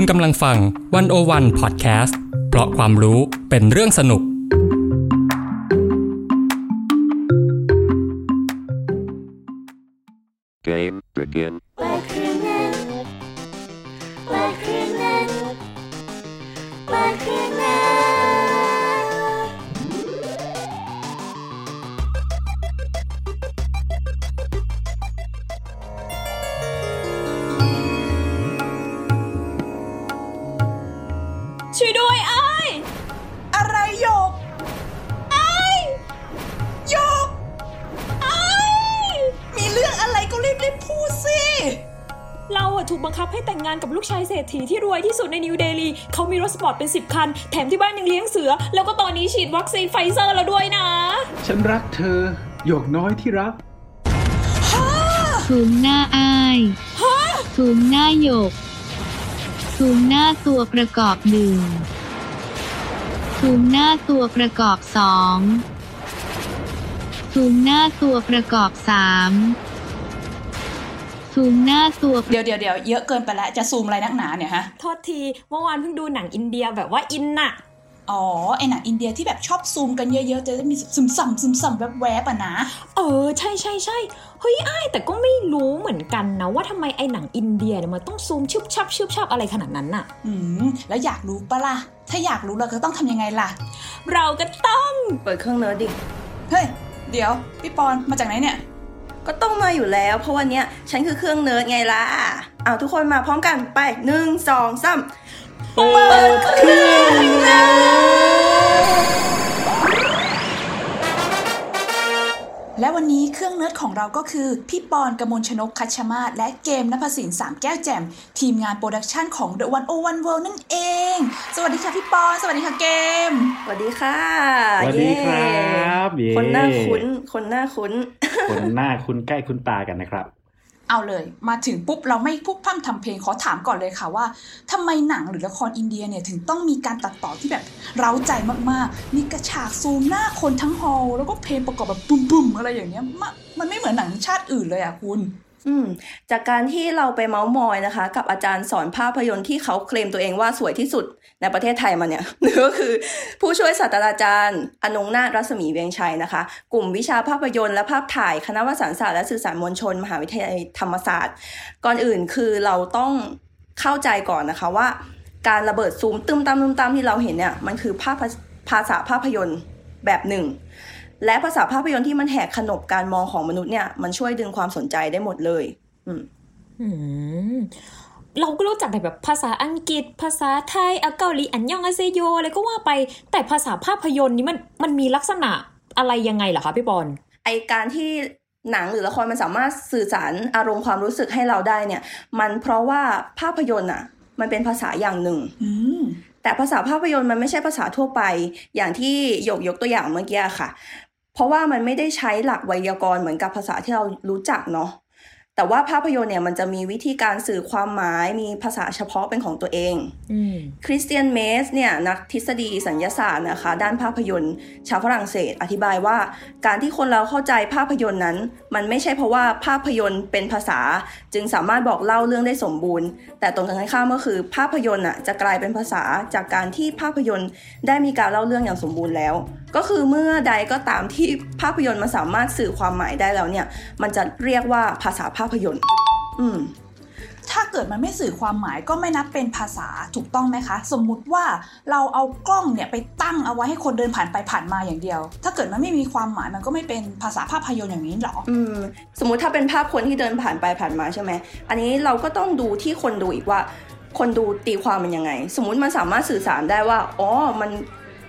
คุณกำลังฟังวันโอวันพอดแคสต์เพราะความรู้เป็นเรื่องสนุก Game begin. ปอร์ตเป็น 10 คัน แถมที่บ้านยังเลี้ยงเสือ แล้วก็ตอนนี้ฉีดวัคซีนไฟเซอร์แล้วด้วยนะ ฉันรักเธอ หยกน้อยที่รักซูมหน้าอ้ายซูมหน้าหยกซูมหน้าตัวประกอบหนึ่งซูมหน้าตัวประกอบสองซูมหน้าตัวประกอบสาม ซูมหน้าตัวเดี๋ยวเดี๋ยวเดี๋ยวเยอะเกินไปแล้วจะซูมอะไรนักหนาเนี่ยฮะ โทษทีเมื่อวานเพิ่งดูหนังอินเดียแบบว่าอินน่ะอ๋อไอหนังอินเดียที่แบบชอบซูมกันเยอะๆจะได้มีซึมซัมซึมซัมแวบๆอะนะ เออใช่ใช่ใช่เฮ้ยไอ้ายแต่ก็ไม่รู้เหมือนกันนะ ว่าทำไมไอ้หนังอินเดียเนี่ยมันต้องซูมชุบชับชุบชับอะไรขนาดนั้นน่ะ อืมแล้วอยากรู้ปะล่ะ ถ้าอยากรู้เราก็ต้องทำยังไงล่ะ เราก็ต้องเปิดเครื่องเนิร์ดดิ เฮ้ยเดี๋ยวพี่ปอนมาจากไหนเนี่ย ก็ต้องมาอยู่แล้ว เพราะวันนี้ฉันคือเครื่องเนิร์ดไงล่ะเอาทุกคนมาพร้อมกันไปหนึ่งสองสามเปิดเครื่องเนิร์ด และวันนี้เครื่องเนิร์ดของเราก็คือ พี่ปอนกมลชนกคัชมาศและเกมนภสินสามแก้วแจ่ม ทีมงาน production ของ The One O One World นั่นเอง สวัสดีค่ะพี่ปอน สวัสดีค่ะเกม สวัสดีค่ะ สวัสดีครับเย้เย้คนหน้าคุ้น คนหน้าคุ้น คนหน้าคุณใกล้คุณตากันนะครับ เอาเลย มาถึงปุ๊บเราไม่พูดพร่ำทำเพลงขอถามก่อนเลยค่ะว่าทำไมหนังหรือละครอินเดียเนี่ยถึงต้องมีการตัดต่อที่แบบเร้าใจมากๆ มีกระฉากซูมหน้าคนทั้งฮอลล์แล้วก็เพลงประกอบแบบบุ้มๆอะไรอย่างเงี้ยมะมันไม่เหมือนหนังชาติอื่นเลยอะคุณ อืมจากการที่เราไปเมาส์มอยนะคะ กับอาจารย์สอนภาพยนตร์ที่เขาเคลมตัวเองว่าสวยที่สุดในประเทศไทยมาเนี่ยก็คือ ผู้ช่วยศาสตราจารย์ อนงนาถรัศมีเวียงชัยนะคะ กลุ่มวิชาภาพยนตร์และภาพถ่ายคณะวารศาสตร์และสื่อสารมวลชน มหาวิทยาลัยธรรมศาสตร์ ก่อนอื่นคือเราต้องเข้าใจก่อนนะคะว่า การระเบิดซูมตึมตามตึมตามที่เราเห็นเนี่ยมันคือภาพภาษาภาพยนตร์แบบหนึ่ง และภาษาภาพยนตร์ที่มันแหกขนบการมองของมนุษย์เนี่ยมันช่วยดึงความสนใจได้หมดเลยอืมอืมเราก็รู้จักแต่แบบภาษาอังกฤษ ภาษาไทยอาเกาหลีอันยองอาเซโยอะไรก็ว่าไป แต่ภาษาภาพยนตร์นี้มันมันมีลักษณะอะไรยังไงเหรอคะพี่บอลไอการที่หนังหรือละครมันสามารถสื่อสารอารมณ์ความรู้สึกให้เราได้เนี่ย มันเพราะว่าภาพยนตร์อะ มันเป็นภาษาอย่างหนึ่งอืมแต่ภาษาภาพยนตร์มันไม่ใช่ภาษาทั่วไป อย่างที่ยกยกตัวอย่างเมื่อกี้ค่ะ เพราะว่ามันไม่ได้ใช้หลักไวยากรณ์เหมือนกับภาษาที่เรารู้จักเนาะแต่ว่าภาพยนตร์เนี่ยมันจะมีวิธีการสื่อความหมายมีภาษาเฉพาะเป็นของตัวเองอืมคริสเตียนเมสเนี่ยนักทฤษฎีสัญญาศาสตร์นะคะ ด้านภาพยนตร์ ชาวฝรั่งเศส อธิบายว่า การที่คนเราเข้าใจภาพยนตร์นั้น มันไม่ใช่เพราะว่าภาพยนตร์เป็นภาษา จึงสามารถบอกเล่าเรื่องได้สมบูรณ์ แต่ตรงกันข้ามก็คือ ภาพยนตร์อะจะกลายเป็นภาษาจากการที่ภาพยนตร์ได้มีการเล่าเรื่องอย่างสมบูรณ์แล้วก็คือเมื่อใดก็ตามที่ภาพยนตร์มันสามารถสื่อความหมายได้แล้วเนี่ย มันจะเรียกว่าภาษาภาพยนตร์ อืมถ้าเกิดมันไม่สื่อความหมายก็ไม่นับเป็นภาษาถูกต้องไหมคะ สมมุติว่าเราเอากล้องเนี่ยไปตั้งเอาไว้ให้คนเดินผ่านไปผ่านมาอย่างเดียว ถ้าเกิดมันไม่มีความหมายมันก็ไม่เป็นภาษาภาพยนตร์อย่างนี้หรออืมสมมุติถ้าเป็นภาพคนที่เดินผ่านไปผ่านมาใช่ไหมอันนี้เราก็ต้องดูที่คนดูอีกว่า คนดูตีความมันยังไง สมมุติมันสามารถสื่อสารได้ว่าอ๋อมัน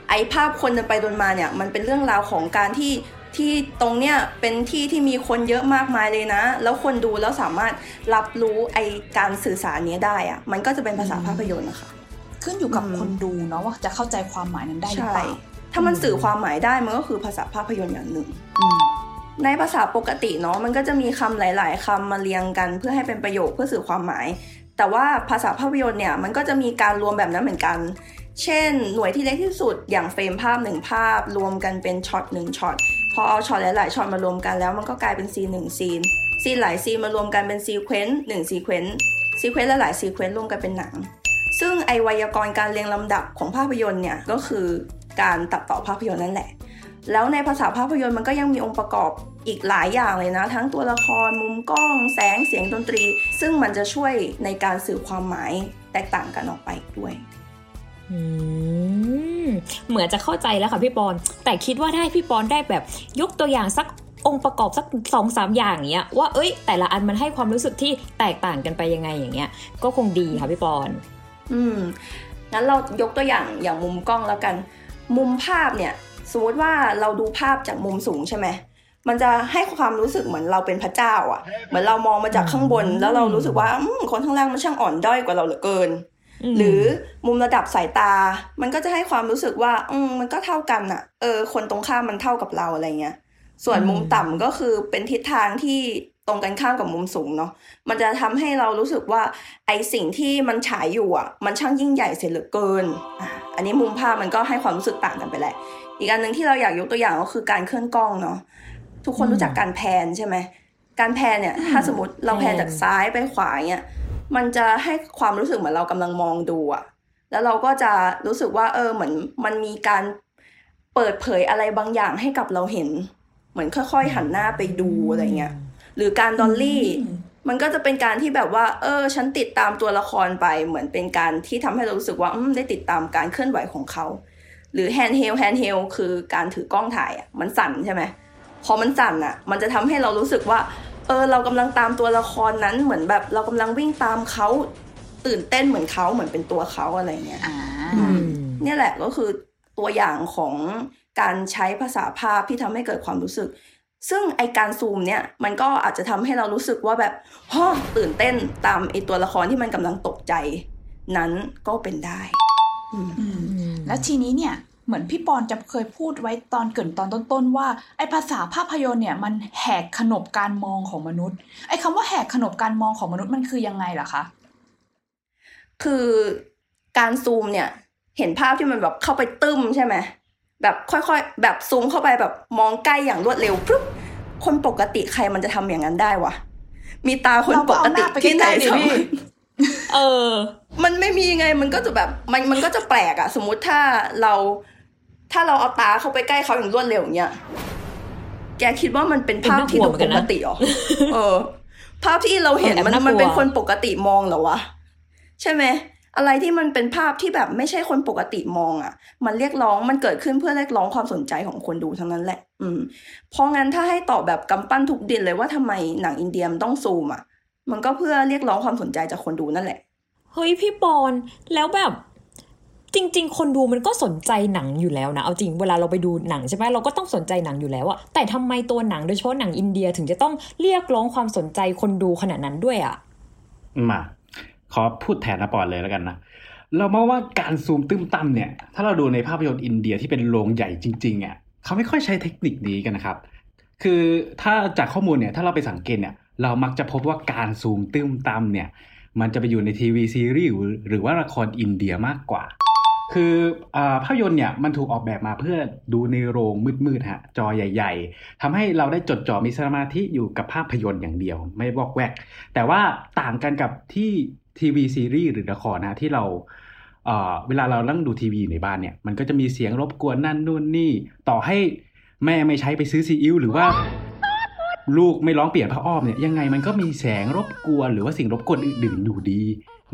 ไอภาพคนเดินไปเดินมาเนี่ยมันเป็นเรื่องราวของการที่ที่ตรงเนี้ยเป็นที่ที่มีคนเยอะมากมายเลยนะ แล้วคนดูแล้วสามารถรับรู้ไอการสื่อสารเนี้ยได้อะมันก็จะเป็นภาษาภาพยนตร์นะคะขึ้นอยู่กับอืมคนดูเนาะว่าจะเข้าใจความหมายนั้นได้หรือใช่เปล่าถ้ามันสื่อความหมายได้มันก็คือภาษาภาพยนตร์อย่างหนึ่งอืมในภาษาปกติเนาะมันก็จะมีคำหลาย ๆคำมาเรียงกันเพื่อให้เป็นประโยคเพื่อสื่อความหมาย แต่ว่าภาษาภาพยนตร์เนี่ยมันก็จะมีการรวมแบบนั้นเหมือนกัน เช่น หน่วยที่เล็กที่สุดอย่าง frame ภาพหนึ่งภาพ รวมกันเป็นช็อตหนึ่งช็อตพอเอาช็อตหลายๆช็อตมารวมกันแล้วมันก็กลายเป็น scene หนึ่ง scene scene หลาย scene มารวมกันเป็น sequence หนึ่ง sequence sequence หลาย sequence รวมกันเป็นหนัง ซึ่งไอไวยากรณ์การเรียงลำดับของภาพยนตร์เนี่ยก็คือการตัดต่อภาพยนตร์นั่นแหละ แล้วในภาษาภาพยนตร์มันก็ยังมีองค์ประกอบอีกหลายอย่างเลยนะ ทั้งตัวละครมุมกล้อง แสงเสียงดนตรี ซึ่งมันจะช่วยในการสื่อความหมายแตกต่างกันออกไปด้วย เหมือนจะเข้าใจแล้วค่ะพี่ปอน แต่คิดว่าได้พี่ปอนได้แบบยกตัวอย่างสักองค์ประกอบสักสองสามอย่างเงี้ยว่าเอ้ย แต่ละอันมันให้ความรู้สึกที่แตกต่างกันไปยังไงอย่างเงี้ย ก็คงดีค่ะพี่ปอน อืมงั้นเรายกตัวอย่างอย่างมุมกล้องแล้วกัน มุมภาพเนี่ย สมมติว่าเราดูภาพจากมุมสูงใช่ไหมมันจะให้ความรู้สึกเหมือนเราเป็นพระเจ้าอะ่ะ เหมือนเรามองมาจากข้างบน แล้วเรารู้สึกว่าคนข้างล่างมันช่างอ่อนด้อยกว่าเราเหลือเกิน หรือมุมระดับสายตา มันก็จะให้ความรู้สึกว่า อืมมันก็เท่ากันอะเออ คนตรงข้ามมันเท่ากับเราอะไรเงี้ย ส่วนมุมต่ำก็คือเป็นทิศทางที่ตรงกันข้ามกับมุมสูงเนาะ มันจะทำให้เรารู้สึกว่าไอสิ่งที่มันฉายอยู่อะ มันช่างยิ่งใหญ่เสียเหลือเกินอะอันนี้มุมภาพมันก็ให้ความรู้สึกต่างกันไปแหละ อีกอันหนึ่งที่เราอยากยกตัวอย่างก็คือการเคลื่อนกล้องเนาะ ทุกคนรู้จักการแพนใช่ไหม การแพนเนี่ย ถ้าสมมติเราแพนจากซ้ายไปขวาเนี่ย มันจะให้ความรู้สึกเหมือนเรากำลังมองดูอะแล้วเราก็จะรู้สึกว่า เออเหมือนมันมีการเปิดเผยอะไรบางอย่างให้กับเราเห็น เหมือนค่อยๆ หันหน้าไปดูอะไรเงี้ยหรือการดอลลี่ มันก็จะเป็นการที่แบบว่า เออ ฉันติดตามตัวละครไป เหมือนเป็นการที่ทำให้เรารู้สึกว่าอืมได้ติดตามการเคลื่อนไหวของเขา หรือ handheld handheld คือการถือกล้องถ่ายอะมันสั่นใช่ไหมพอมันสั่นอะ มันจะทำให้เรารู้สึกว่า เออเรากำลังตามตัวละครนั้นเหมือนแบบเรากำลังวิ่งตามเขาตื่นเต้นเหมือนเขาเหมือนเป็นตัวเขาอะไรเงี้ยอ่าอืมเนี่ยแหละก็คือตัวอย่างของการใช้ภาษาภาพที่ทำให้เกิดความรู้สึก ซึ่งไอการซูมเนี่ยมันก็อาจจะทำให้เรารู้สึกว่าแบบฮ่อตื่นเต้นตามไอตัวละครที่มันกำลังตกใจ นั้นก็เป็นได้อืมอืมแล้วทีนี้เนี่ย เหมือนพี่ปอนจะเคยพูดไว้ตอนเกรินตอนต้นๆว่าไอ้ภาษาภาพยนตร์เนี่ยมันแหกขนบการมองของมนุษย์ ไอ้คำว่าแหกขนบการมองของมนุษย์มันคือยังไงล่ะคะคือการซูมเนี่ย เห็นภาพที่มันแบบเข้าไปตึ้มใช่ไหมแบบค่อยๆ แบบซูมเข้าไปแบบมองใกล้อย่างรวดเร็วปุ๊บคนปกติใครมันจะทำอย่างนั้นได้วะมีตาคนเราปก็กเอาหติน้าไปที่ไหนใกล้ๆดิสพี่มเออ มันไม่มีไงมันก็จะแบบมันมันก็จะแปลกอะสมมุติถ้าเรา ถ้าเราเอาตาเข้าไปใกล้เขาอย่างรวดเร็วอย่างเงี้ยแกคิดว่ามันเป็นภาพที่น่ากลัดูวเหมือนกัปนกนะติเหรอเออ ภาพที่เราเห็นเออแอบมันน่ากลัวมันเป็นคนปกติมองเหรอวะใช่ไหมอะไรที่มันเป็นภาพที่แบบไม่ใช่คนปกติมองอะมันเรียกร้องมันเกิดขึ้นเพื่อเรียกร้องความสนใจของคนดูทั้งนั้นแหละ อืม เพราะงั้นถ้าให้ตอบแบบกำปั้นทุบดินเลยว่าทำไมหนังอินเดียมันต้องซูมอะมันก็เพื่อเรียกร้องความสนใจจากคนดูนั่นแหละ เฮ้ยพี่ปอนแล้วแบบ จริง ๆ คนดูมันก็สนใจหนังอยู่แล้วนะ เอาจริงเวลาเราไปดูหนังใช่ไหมเราก็ต้องสนใจหนังอยู่แล้วอะแต่ทำไมตัวหนังโดยเฉพาะหนังอินเดียถึงจะต้องเรียกร้องความสนใจคนดูขนาดนั้นด้วยอะมาขอพูดแทนนะปอนเลยแล้วกันนะเรามองว่าการซูมตึ้มตั้มเนี่ย ถ้าเราดูในภาพยนตร์อินเดียที่เป็นโรงใหญ่จริงๆอะเขาไม่ค่อยใช้เทคนิคนี้กันนะครับ คือถ้าจากข้อมูลเนี่ยถ้าเราไปสังเกตเนี่ย เรามักจะพบว่าการซูมตึ้มตั้มเนี่ย มันจะไปอยู่ในทีวีซีรีส์หรือหรือว่าละครอินเดียมากกว่า คืออภาพยนตร์เนี่ยมันถูกออกแบบมาเพื่อดูในโรงมืดๆฮะจอใหญ่ ๆทำให้เราได้จดจ่อมีสมาธิอยู่กับภาพยนตร์อย่างเดียว ไม่วอกแวก แต่ว่าต่างกันกับที่ทีวีซีรีส์หรือละครนะที่เราเอ่อเวลาเรานั่งดูทีวีในบ้านเนี่ยมันก็จะมีเสียงรบกวนนั่นนู่นนี่ต่อให้แม่ไม่ใช้ไปซื้อซีอิ๊วหรือว่าลูกไม่ร้องเปลี่ยนผ้าอ้อมเนี่ยยังไงมันก็มีแสงรบกวนหรือว่าสิ่งรบกวนอื่นๆอยู่ดี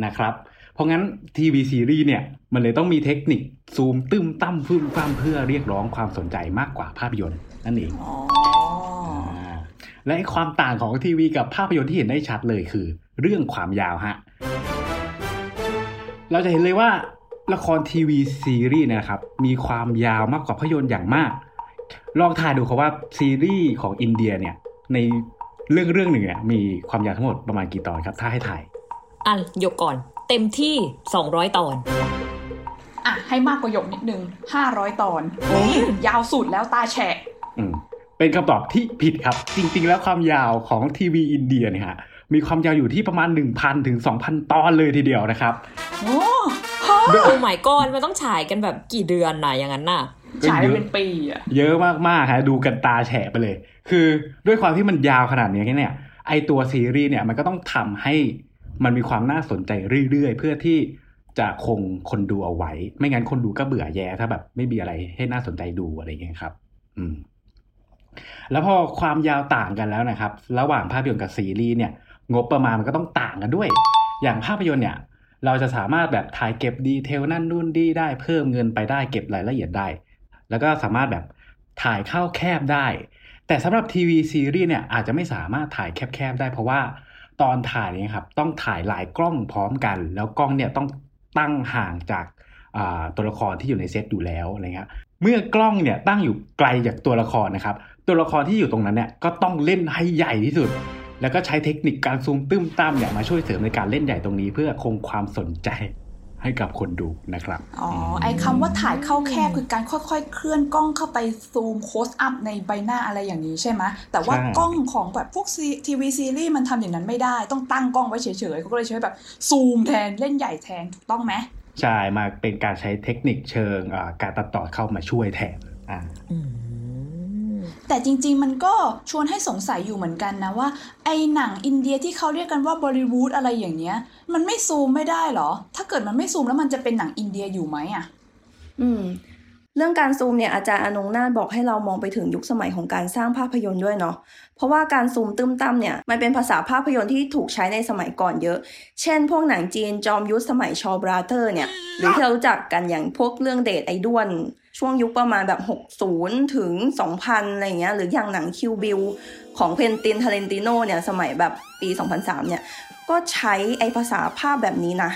นะครับ เพราะงั้นทีวีซีรีส์เนี่ยมันเลยต้องมีเทคนิคซูมตึ้มตั้มฟึ่มฟ้ามเพื่อเรียกร้องความสนใจมากกว่าภาพยนตร์นั่นเองอ๋ออ่าและไอ้ความต่างของทีวีกับภาพยนตร์ที่เห็นได้ชัดเลยคือ เรื่องความยาวฮะ เราจะเห็นเลยว่าละครทีวีซีรีส์เนยนะครับ มีความยาวมากกว่าภาพยนตร์อย่างมาก ลองทายดูครับว่าซีรีส์ของอินเดียเนี่ย ในเรื่องเรื่องหนึ่งเนี่ยมีความยาวทั้งหมดประมาณกี่ตอนครับ ถ้าให้ถ่ายอะยกก่อน เต็มที่ 200 ตอน อะ ให้มากกว่าหยกนิดนึงห้าร้อยตอนนี่ยาวสุดแล้วตาแฉะอืมเป็นคำตอบที่ผิดครับ จริง ๆ แล้วความยาวของทีวีอินเดียเนี่ยฮะมีความยาวอยู่ที่ประมาณ 1,000 ถึง 2,000 ตอนเลยทีเดียวนะครับ โอ้โอ้หมายก้อนมันต้องฉายกันแบบกี่เดือนน่ะอย่างนั้นน่ะฉายเป็นปีอะเยอะมากๆฮะดูกันตาแฉะไปเลย คือด้วยความที่มันยาวขนาดนี้เนี่ย ไอตัวซีรีส์เนี่ยมันก็ต้องทำให้ มันมีความน่าสนใจเรื่อยๆ เพื่อที่จะคงคนดูเอาไว้ ไม่งั้นคนดูก็เบื่อแย่ถ้าแบบ ไม่มีอะไรให้น่าสนใจดูอะไรอย่างเงี้ยครับ อืม แล้วพอความยาวต่างกันแล้วนะครับ ระหว่างภาพยนตร์กับซีรีส์เนี่ย งบประมาณมันก็ต้องต่างกันด้วย อย่างภาพยนตร์เนี่ย เราจะสามารถแบบถ่ายเก็บดีเทลนั่นนู่นดีได้เพิ่มเงินไปได้เก็บรายละเอียดได้ แล้วก็สามารถแบบถ่ายเข้าแคบได้ แต่สำหรับทีวีซีรีส์เนี่ยอาจจะไม่สามารถถ่ายแคบๆได้เพราะว่า ตอนถ่ายเนี่ยครับต้องถ่ายหลายกล้องพร้อมกัน แล้วกล้องเนี่ยต้องตั้งห่างจากตัวละครที่อยู่ในเซตอยู่แล้วอะไรเงี้ยเมื่อกล้องเนี่ยตั้งอยู่ไกลจากตัวละครนะครับ ตัวละครที่อยู่ตรงนั้นเนี่ยก็ต้องเล่นให้ใหญ่ที่สุด แล้วก็ใช้เทคนิคการซูมตึ้มตามเนี่ยมาช่วยเสริมในการเล่นใหญ่ตรงนี้ เพื่อคงความสนใจ ให้กับคนดูนะครับ อ๋อ ไอ้คำว่าถ่ายเข้าแคบคือการค่อยๆ เคลื่อนกล้องเข้าไปซูมโคสอัพในใบหน้าอะไรอย่างนี้ใช่ไหมแต่ว่าใช่กล้องของแบบพวกทีวีซีรีส์มันทำอย่างนั้นไม่ได้ ต้องตั้งกล้องไว้เฉยๆเขาก็เลยใช้แบบซูมแทนเล่นใหญ่แทนถูกต้องไหมใช่ มาเป็นการใช้เทคนิคเชิงอ่าการตัดต่อเข้ามาช่วยแทนอ่าอืม แต่จริง ๆ มันก็ชวนให้สงสัยอยู่เหมือนกันนะว่า ไอ้หนังอินเดียที่เขาเรียกกันว่าบอลิวูดอะไรอย่างเนี้ย มันไม่ซูมไม่ได้เหรอ ถ้าเกิดมันไม่ซูมแล้วมันจะเป็นหนังอินเดียอยู่ไหมอะ อืม เรื่องการซูมเนี่ยอาจารย์อนงนาถบอกให้เรามองไปถึงยุคสมัยของการสร้างภาพยนตร์ด้วยเนาะเพราะว่าการซูมตึ้มตั้มเนี่ยมันเป็นภาษาภาพยนตร์ที่ถูกใช้ในสมัยก่อนเยอะ เช่น พวกหนังจีนจอมยุทธสมัย Shaw Brothers เนี่ยหรือที่เรารู้จักกันอย่างพวกเรื่องเดชไอ้ด้วน ช่วงยุคประมาณแบบ 60 ถึง 2000 อะไรเงี้ยหรืออย่างหนัง Kill Bill ของ Quentin Tarantino เนี่ยสมัยแบบปี 2003 เนี่ยก็ใช้ไอภาษาภาพแบบนี้นะ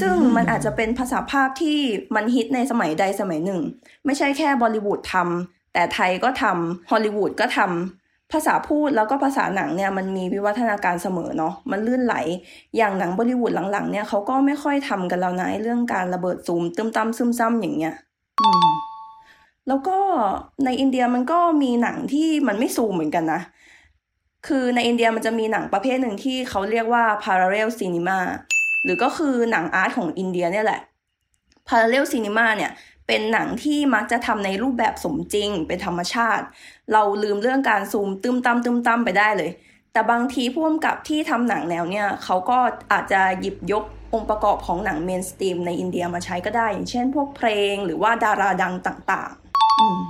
ซึ่งมันอาจจะเป็นภาษาภาพที่มันฮิตในสมัยใดสมัยหนึ่ง ไม่ใช่แค่บอลิวูดทำแต่ไทยก็ทำฮอลลีวูดก็ทำภาษาพูดแล้วก็ภาษาหนังเนี่ยมันมีวิวัฒนาการเสมอเนาะมันลื่นไหล อย่างหนังบอลิวูดหลังๆเนี่ยเขาก็ไม่ค่อยทำกันแล้วนะเรื่องการระเบิดซูมตึมตั้มซึมซ้ำอย่างเงี้ยอืมแล้วก็ในอินเดียมันก็มีหนังที่มันไม่ซูมเหมือนกันนะ คือในอินเดียมันจะมีหนังประเภทหนึ่งที่เขาเรียกว่า parallel cinema หรือก็คือหนังอาร์ตของอินเดียเนี่ยแหละ parallel cinema เนี่ยเป็นหนังที่มักจะทำในรูปแบบสมจริง เป็นธรรมชาติ เราลืมเรื่องการซูมตึมตั้มตึมตั้มไปได้เลย แต่บางทีผู้กำกับที่ทำหนังแนวเนี่ยเขาก็อาจจะหยิบยกองค์ประกอบของหนังเมนสตรีมในอินเดียมาใช้ก็ได้ อย่างเช่นพวกเพลงหรือว่าดาราดังต่างๆอืม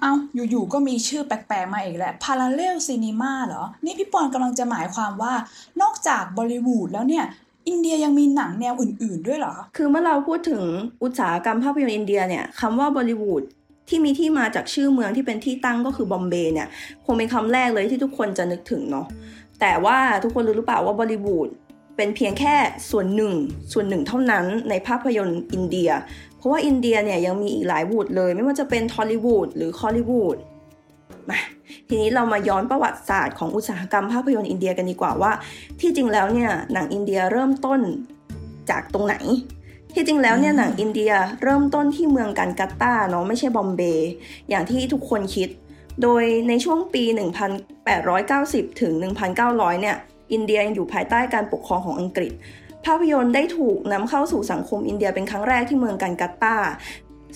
เอ้าอยู่ๆก็มีชื่อแปลกๆมาอีกแหละ Parallel Cinema เหรอ นี่พี่ปอนกำลังจะหมายความว่านอกจากบอลิวูดแล้วเนี่ย อินเดียยังมีหนังแนวอื่น ๆ ด้วยเหรอ คือเมื่อเราพูดถึงอุตสาหกรรมภาพยนตร์อินเดียเนี่ยคำว่าบอลิวูดที่มีที่มาจากชื่อเมืองที่เป็นที่ตั้งก็คือบอมเบย์เนี่ย คงเป็นคำแรกเลยที่ทุกคนจะนึกถึงเนาะแต่ว่าทุกคนรู้หรือเปล่าว่าบอลิวูดเป็นเพียงแค่ส่วนหนึ่ง ส่วนหนึ่งเท่านั้นในภาพยนตร์อินเดีย เพราะว่าอินเดียเนี่ยยังมีอีกหลาย wood เลย ไม่ว่าจะเป็นทอลลีวูดหรือคอลลีวูด มาทีนี้เรามาย้อนประวัติศาสตร์ของอุตสาหกรรมภาพยนตร์อินเดียกันดีกว่าว่า ที่จริงแล้วเนี่ยหนังอินเดียเริ่มต้นจากตรงไหน ที่จริงแล้วเนี่ยหนังอินเดียเริ่มต้นที่เมืองกันกัตตาเนาะไม่ใช่บอมเบย์อย่างที่ทุกคนคิด โดยในช่วงปี 1890 ถึง 1900 เนี่ยอินเดียยังอยู่ภายใต้การปกครองของอังกฤษภาพยนตร์ได้ถูกนำเข้าสู่สังคมอินเดียเป็นครั้งแรกที่เมืองกันกัตตา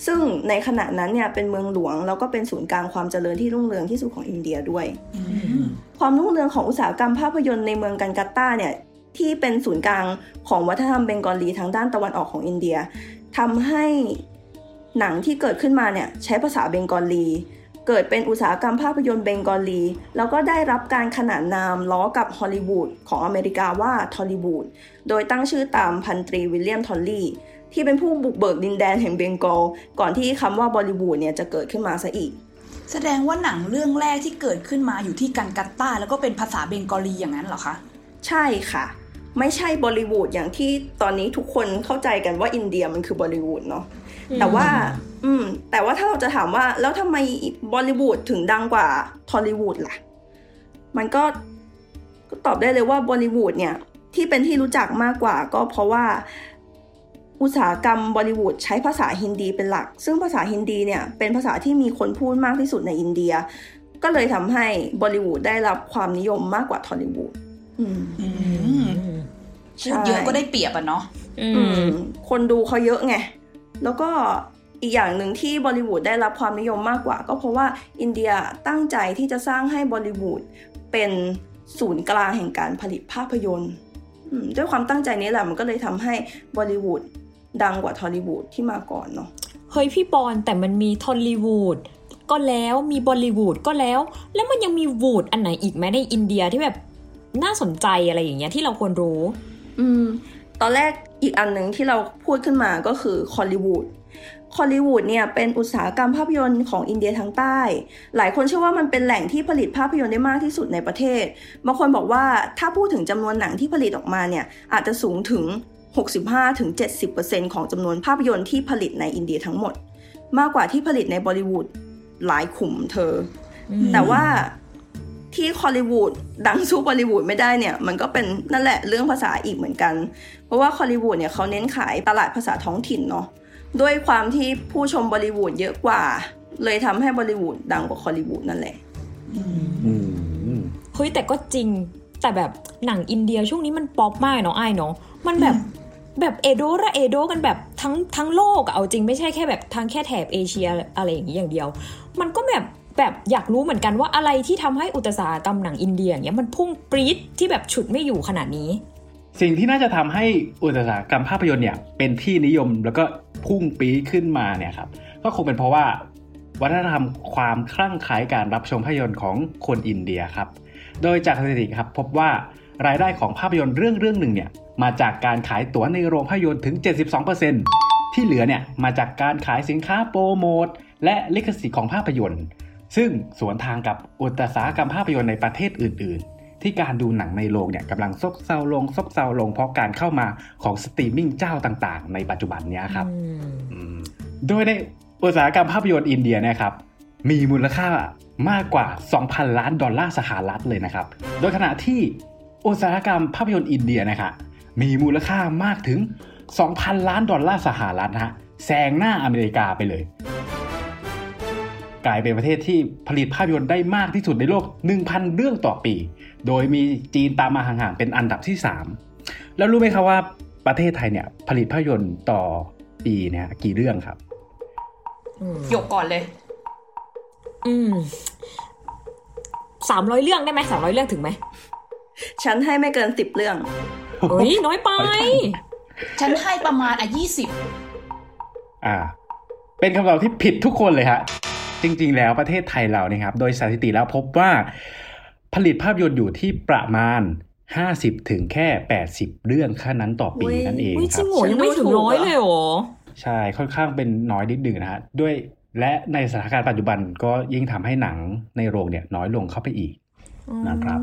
ซึ่งในขณะนั้นเนี่ยเป็นเมืองหลวงแล้วก็เป็นศูนย์กลางความเจริญที่รุ่งเรืองที่สุดของอินเดียด้วย ความรุ่งเรืองของอุตสาหกรรมภาพยนตร์ในเมืองกันกัตตาเนี่ยที่เป็นศูนย์กลางของวัฒนธรรมเบงกอลีทางด้านตะวันออกของอินเดียทำให้หนังที่เกิดขึ้นมาเนี่ยใช้ภาษาเบงกอลี เกิดเป็นอุตสาหกรรมภาพยนตร์เบงกอลี แล้วก็ได้รับการขนานนามล้อกับฮอลลีวูดของอเมริกาว่าทอลลีวูดโดยตั้งชื่อตามพันตรีวิลเลียมทอลลี่ ที่เป็นผู้บุกเบิกดินแดนแห่งเบงกอลก่อนที่คำว่าบอลลีวูดเนี่ยจะเกิดขึ้นมาซะอีก แสดงว่าหนังเรื่องแรกที่เกิดขึ้นมาอยู่ที่กัลกัตตาแล้วก็เป็นภาษาเบงกอลีอย่างนั้นเหรอคะ ใช่ค่ะ ไม่ใช่บอลิวูดอย่างที่ตอนนี้ทุกคนเข้าใจกันว่าอินเดียมันคือบอลิวูดเนาะแต่ว่า อืม แต่ว่าถ้าเราจะถามว่าแล้วทำไมบอลิวูดถึงดังกว่าทอลลีวูดล่ะ มันก็ก็ตอบได้เลยว่าบอลิวูดเนี่ยที่เป็นที่รู้จักมากกว่าก็เพราะว่า อุตสาหกรรมบอลิวูดใช้ภาษาฮินดีเป็นหลัก ซึ่งภาษาฮินดีเนี่ยเป็นภาษาที่มีคนพูดมากที่สุดในอินเดีย ก็เลยทำให้บอลิวูดได้รับความนิยมมากกว่าทอลลีวูดอืมอืมพูดเยอะก็ได้เปรียบอะเนาะอือืมมคนดูเขาเยอะไง แล้วก็อีกอย่างหนึ่งที่บอลิวูดได้รับความนิยมมากกว่า ก็เพราะว่าอินเดียตั้งใจที่จะสร้างให้บอลิวูดเป็นศูนย์กลางแห่งการผลิตภาพยนตร์อืมด้วยความตั้งใจนี้แหละมันก็เลยทำให้บอลิวูด ดังกว่าทอลลีวูดที่มาก่อนเนาะเฮ้ยพี่ปอนแต่มันมีทอลลีวูดก็แล้วมีบอลลีวูดก็แล้ว แล้วมันยังมีวูดอันไหนอีกไหมในอินเดียที่แบบน่าสนใจอะไรอย่างเงี้ยที่เราควรรู้ อืม ตอนแรกอีกอันหนึ่งที่เราพูดขึ้นมาก็คือคอลลีวูดคอลลีวูดเนี่ยเป็นอุตสาหกรรมภาพยนตร์ของอินเดียทางใต้ หลายคนเชื่อว่ามันเป็นแหล่งที่ผลิตภาพยนตร์ได้มากที่สุดในประเทศ บางคนบอกว่าถ้าพูดถึงจำนวนหนังที่ผลิตออกมาเนี่ยอาจจะสูงถึง 65-70%ของจำนวนภาพยนตร์ที่ผลิตในอินเดียทั้งหมด มากกว่าที่ผลิตในบอลิวูดหลายขุมเธอ อืมแต่ว่าที่คอลลีวูดดังสู้บอลิวูดไม่ได้เนี่ย มันก็เป็นนั่นแหละเรื่องภาษาอีกเหมือนกัน เพราะว่าคอลลีวูดเนี่ยเขาเน้นขายตลาดภาษาท้องถิ่นเนาะด้วยความที่ผู้ชมบอลิวูดเยอะกว่า เลยทำให้บอลิวูดดังกว่าคอลลีวูดนั่นแหละอืมเฮ้ยแต่ก็จริงแต่แบบหนังอินเดียช่วงนี้มันป๊อปมากเนาะไอ้ายเนาะ มันแบบแบบเอโดระเอโดกันแบบทั้งทั้งโลกเอาจริงไม่ใช่แค่แบบทางแค่แถบเอเชียอะไรอย่างนี้อย่างเดียว มันก็แบบแบบอยากรู้เหมือนกันว่าอะไรที่ทำให้อุตสาหกรรมหนังอินเดียอย่างเงี้ยมันพุ่งปรี๊ดที่แบบฉุดไม่อยู่ขนาดนี้ สิ่งที่น่าจะทำให้อุตสาหกรรมภาพยนตร์เนี่ยเป็นที่นิยมแล้วก็พุ่งปี๊ดขึ้นมาเนี่ยครับก็คงเป็นเพราะว่าวัฒนธรรมความคลั่งไคล้การรับชมภาพยนตร์ของคนอินเดียครับ โดยจากสถิติครับพบว่ารายได้ของภาพยนตร์เรื่องเรื่องหนึ่งเนี่ย มาจากการขายตั๋วในโรงภาพยนตร์ถึง 72%ที่เหลือเนี่ยมาจากการขายสินค้าโปรโมท และลิขสิทธิ์ของภาพยนตร์ ซึ่งสวนทางกับอุตสาหกรรมภาพยนตร์ในประเทศอื่น ๆ ที่การดูหนังในโรงเนี่ยกำลังซบเซาลงซบเซาลงเพราะการเข้ามาของสตรีมมิ่งเจ้าต่างๆ ในปัจจุบันเนี้ยครับอืมอืมโดยในอุตสาหกรรมภาพยนตร์อินเดียเนะครับมีมูลค่ามากกว่า 2,000 ล้านดอลลาร์สหรัฐเลยนะครับ โดยขณะที่อุตสาหกรรมภาพยนตร์อินเดียนะคะ มีมูลค่ามากถึง 2,000 ล้านดอลลาร์สหรัฐนะฮะแซงหน้าอเมริกาไปเลย กลายเป็นประเทศที่ผลิตภาพยนตร์ได้มากที่สุดในโลก 1,000 เรื่องต่อปี โดยมีจีนตามมาห่างๆเป็นอันดับที่ 3 แล้วรู้ไหมครับว่าประเทศไทยเนี่ยผลิตภาพยนตร์ต่อปีเนี่ยกี่เรื่องครับอืมหยกก่อนเลย อืมสามร้อยเรื่องได้ไหมสามร้อยเรื่องถึงไหม ฉันให้ไม่เกินสิบเรื่อง เฮ้ยน้อยไป ฉันให้ประมาณอะยี่สิบอ่า เป็นคำตอบที่ผิดทุกคนเลยฮะ จริง ๆ แล้วประเทศไทยเราเนี่ยครับ โดยสถิติแล้วพบว่าผลิตภาพยนตร์อยู่ที่ประมาณ50ถึงแค่80เรื่องแค่นั้นต่อปีอุ๊ยนั่นเองอุ้ยคจริรับงโหยังไม่ถึงร้อยเลยเหรอ ใช่ค่อนข้างเป็นน้อยนิดหนึ่งนะฮะด้วยและในสถานการณ์ปัจจุบันก็ยิ่งทำให้หนังในโรงเนี่ยน้อยลงเข้าไปอีกนะครับ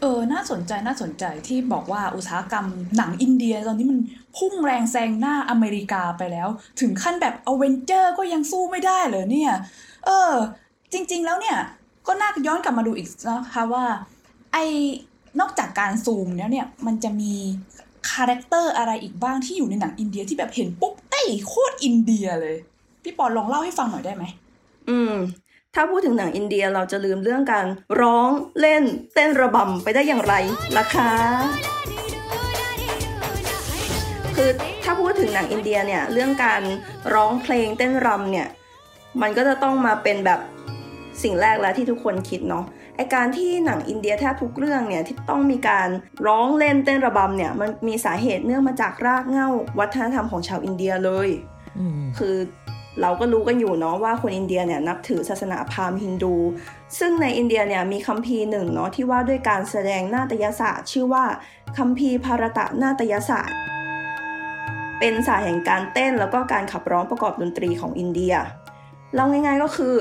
เออ น่าสนใจน่าสนใจที่บอกว่าอุตสาหกรรมหนังอินเดียตอนนี้มันพุ่งแรงแซงหน้าอเมริกาไปแล้ว ถึงขั้นแบบอเวนเจอร์ก็ยังสู้ไม่ได้เลยเนี่ย เออ จริง ๆ แล้วเนี่ย ก็น่าย้อนกลับมาดูอีกนะคะว่า ไอนอกจากการซูมแล้วเนี่ย มันจะมี character อะไรอีกบ้างที่อยู่ในหนังอินเดียที่แบบเห็นปุ๊บเอ้ยโคตรอินเดียเลย พี่ปอนลองเล่าให้ฟังหน่อยได้ไหมอืม ถ้าพูดถึงหนังอินเดียเราจะลืมเรื่องการร้องเล่น เต้นระบำไปได้อย่างไรล่ะคะคือถ้าพูดถึงหนังอินเดียเนี่ยเรื่องการร้องเพลงเต้นรำเนี่ยมันก็จะต้องมาเป็นแบบสิ่งแรกแล้วที่ทุกคนคิดเนาะไอการที่หนังอินเดียแทบทุกเรื่องเนี่ยที่ต้องมีการร้องเล่นเต้นระบำเนี่ยมันมีสาเหตุเนื่องมาจากรากเหง้าวัฒนธรรมของชาวอินเดียเลยอืมคือ เราก็รู้กันอยู่เนาะว่าคนอินเดียเนี่ยนับถือศาสนาพราหมณ์ฮินดู ซึ่งในอินเดียเนี่ยมีคัมภีร์หนึ่งเนาะที่ว่าด้วยการแสดงนาฏยศาสตร์ ชื่อว่าคัมภีร์ภารตะนาฏยศาสตร์ เป็นศาสตร์แห่งการเต้นแล้วก็การขับร้องประกอบดนตรีของอินเดียเล่าง่าย ๆก็คือ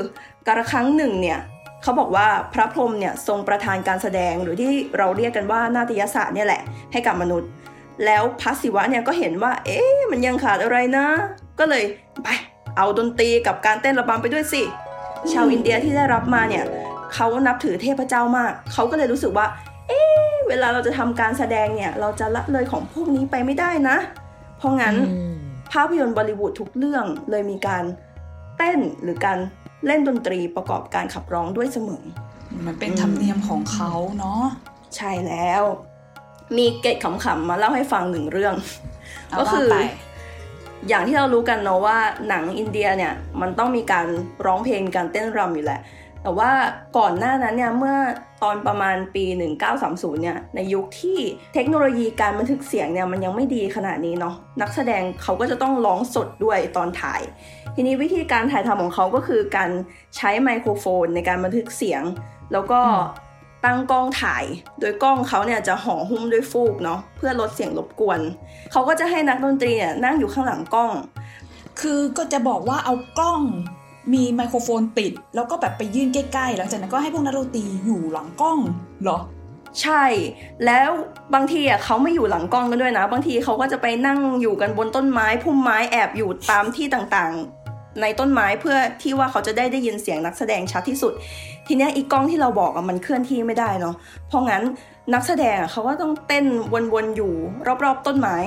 การครั้งหนึ่งเนี่ยเขาบอกว่าพระพรหมเนี่ยทรงประทานการแสดงหรือที่เราเรียกกันว่านาฏยศาสตร์เนี่ยแหละให้กับมนุษย์ แล้วพระศิวะเนี่ยก็เห็นว่า เอ๊ะมันยังขาดอะไรนะ ก็เลยไป เอาดนตรีกับการเต้นระบำไปด้วยสิ ชาวอินเดียที่ได้รับมาเนี่ยเขานับถือเทพเจ้ามาก เขาก็เลยรู้สึกว่า เอ๊ะเวลาเราจะทำการแสดงเนี่ย เราจะละเลยของพวกนี้ไปไม่ได้นะ เพราะงั้นอืมภาพยนตร์บอลิวูดทุกเรื่องเลยมีการเต้นหรือการเล่นดนตรีประกอบการขับร้องด้วยเสมอ มันเป็นธรรมเนียมของเขาเนาะ ใช่แล้ว มีเกร็ดขำๆมาเล่าให้ฟังหนึ่งเรื่องเอาก็คือว่าไป อย่างที่เรารู้กันเนาะว่าหนังอินเดียเนี่ยมันต้องมีการร้องเพลงการเต้นรำอยู่แหละ แต่ว่าก่อนหน้านั้นเนี่ยเมื่อตอนประมาณปี 1930 เนี่ยในยุคที่เทคโนโลยีการบันทึกเสียงเนี่ยมันยังไม่ดีขนาดนี้เนาะนักแสดงเขาก็จะต้องร้องสดด้วยตอนถ่าย ทีนี้วิธีการถ่ายทำของเขาก็คือการใช้ไมโครโฟนในการบันทึกเสียง แล้วก็ ตั้งกล้องถ่าย โดยกล้องเขาเนี่ยจะห่อหุ้มด้วยฟูกเนาะเพื่อลดเสียงรบกวน เขาก็จะให้นักดนตรีเนี่ยนั่งอยู่ข้างหลังกล้อง คือก็จะบอกว่าเอากล้องมีไมโครโฟนติด แล้วก็แบบไปยื่นใกล้ๆ หลังจากนั้นก็ให้พวกนักดนตรีอยู่หลังกล้องเหรอใช่ แล้วบางทีอะเขาไม่อยู่หลังกล้องกันด้วยนะ บางทีเขาก็จะไปนั่งอยู่กันบนต้นไม้พุ่มไม้แอบอยู่ตามที่ต่างๆ ในต้นไม้เพื่อที่ว่าเขาจะได้ได้ยินเสียงนักแสดงชัดที่สุด ทีนี้อีกกล้องที่เราบอกอะมันเคลื่อนที่ไม่ได้เนาะเพราะงั้นนักแสดงเขาก็ต้องเต้นวนๆอยู่รอบๆต้นไม้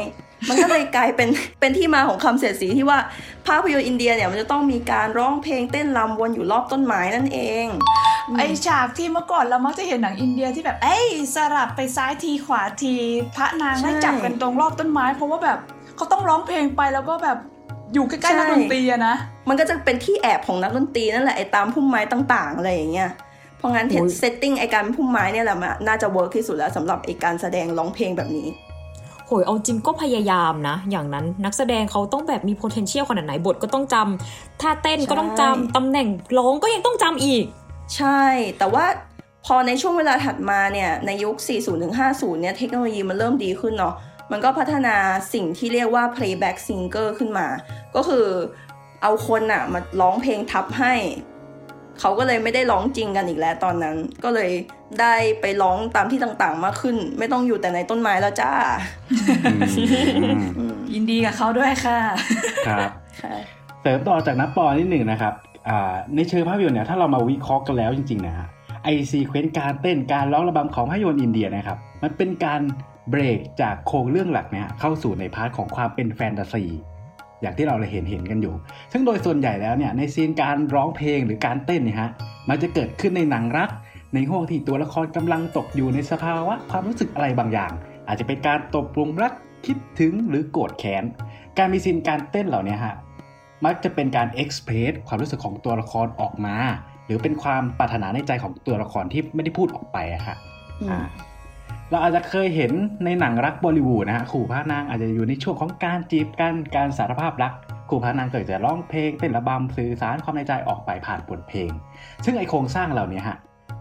มันก็เลยกลายเป็นเป็นที่มาของคำเสียดสีที่ว่าภาพยนตร์อินเดียเนี่ยมันจะต้องมีการร้องเพลงเต้นรำวนอยู่รอบต้นไม้นั่นเอง ไอฉากที่เมื่อก่อนเรามักจะเห็นหนังอินเดียที่แบบ เอ้ยสลับไปซ้ายทีขวาที พระนางไม่จับกันตรงรอบต้นไม้ เพราะว่าแบบเขาต้องร้องเพลงไปแล้วก็แบบ อยู่ใกล้ๆนักดนตรีอะนะ มันก็จะเป็นที่แอบของนักดนตรีนั่นแหละไอ้ตามพุ่มไม้ต่างๆ อะไรอย่างเงี้ย เพราะงั้นโอ้ย setting ไอ้การพุ่มไม้เนี่ยแหละมันน่าจะ work ที่สุดแล้วสำหรับไอ้การแสดงร้องเพลงแบบนี้โหยเอาจริงก็พยายามนะ อย่างนั้นนักแสดงเขาต้องแบบมี potential ขนาดไหนบทก็ต้องจำท่าเต้นก็ต้องจำใช่ตำแหน่งร้องก็ยังต้องจำอีก ใช่ แต่ว่าพอในช่วงเวลาถัดมาเนี่ยในยุค 40-50 เนี่ยเทคโนโลยีมันเริ่มดีขึ้นเนาะ มันก็พัฒนาสิ่งที่เรียกว่า playback singer ขึ้นมา ก็คือเอาคนอะมาร้องเพลงทับให้ เขาก็เลยไม่ได้ร้องจริงกันอีกแล้วตอนนั้น ก็เลยได้ไปร้องตามที่ต่างๆมากขึ้น ไม่ต้องอยู่แต่ในต้นไม้แล้วจ้าอืมอืมยินดีกับเขาด้วยค่ะ ครับค่ะเสริมต่อจากนับปอนิดหนึ่งนะครับอ่าในเชิงภาพยนตร์เนี่ยถ้าเรามาวิเคราะห์กันแล้วจริงๆนะฮะไอ sequence การเต้นการร้องระบำของภาพยนตร์อินเดียนะครับ มันเป็นการ เบรกจากโครงเรื่องหลักเนี่ยเข้าสู่ใน part ของความเป็นแฟนตาซีอย่างที่เราเห็นเห็นกันอยู่ ซึ่งโดยส่วนใหญ่แล้วเนี่ยใน scene การร้องเพลงหรือการเต้นเนี่ยฮะมันจะเกิดขึ้นในหนังรัก ในห้วงที่ตัวละครกำลังตกอยู่ในสภาวะความรู้สึกอะไรบางอย่าง อาจจะเป็นการตกหลุมรักคิดถึงหรือโกรธแค้นการมี scene การเต้นเหล่านี้ฮะมักจะเป็นการ express ความรู้สึกของตัวละครออกมา หรือเป็นความปรารถนาในใจของตัวละครที่ไม่ได้พูดออกไปอะฮะอืมอ่า เราอาจจะเคยเห็นในหนังรักบอลิวูดนะฮะขู่พระนางอาจจะอยู่ในช่วงของการจีบกันการสารภาพรักขู่พระนางเกิดจะร้องเพลงเต้นระบำสื่อสารความในใจออกไปผ่านบทเพลง ซึ่งไอโครงสร้างเหล่านี้ฮะ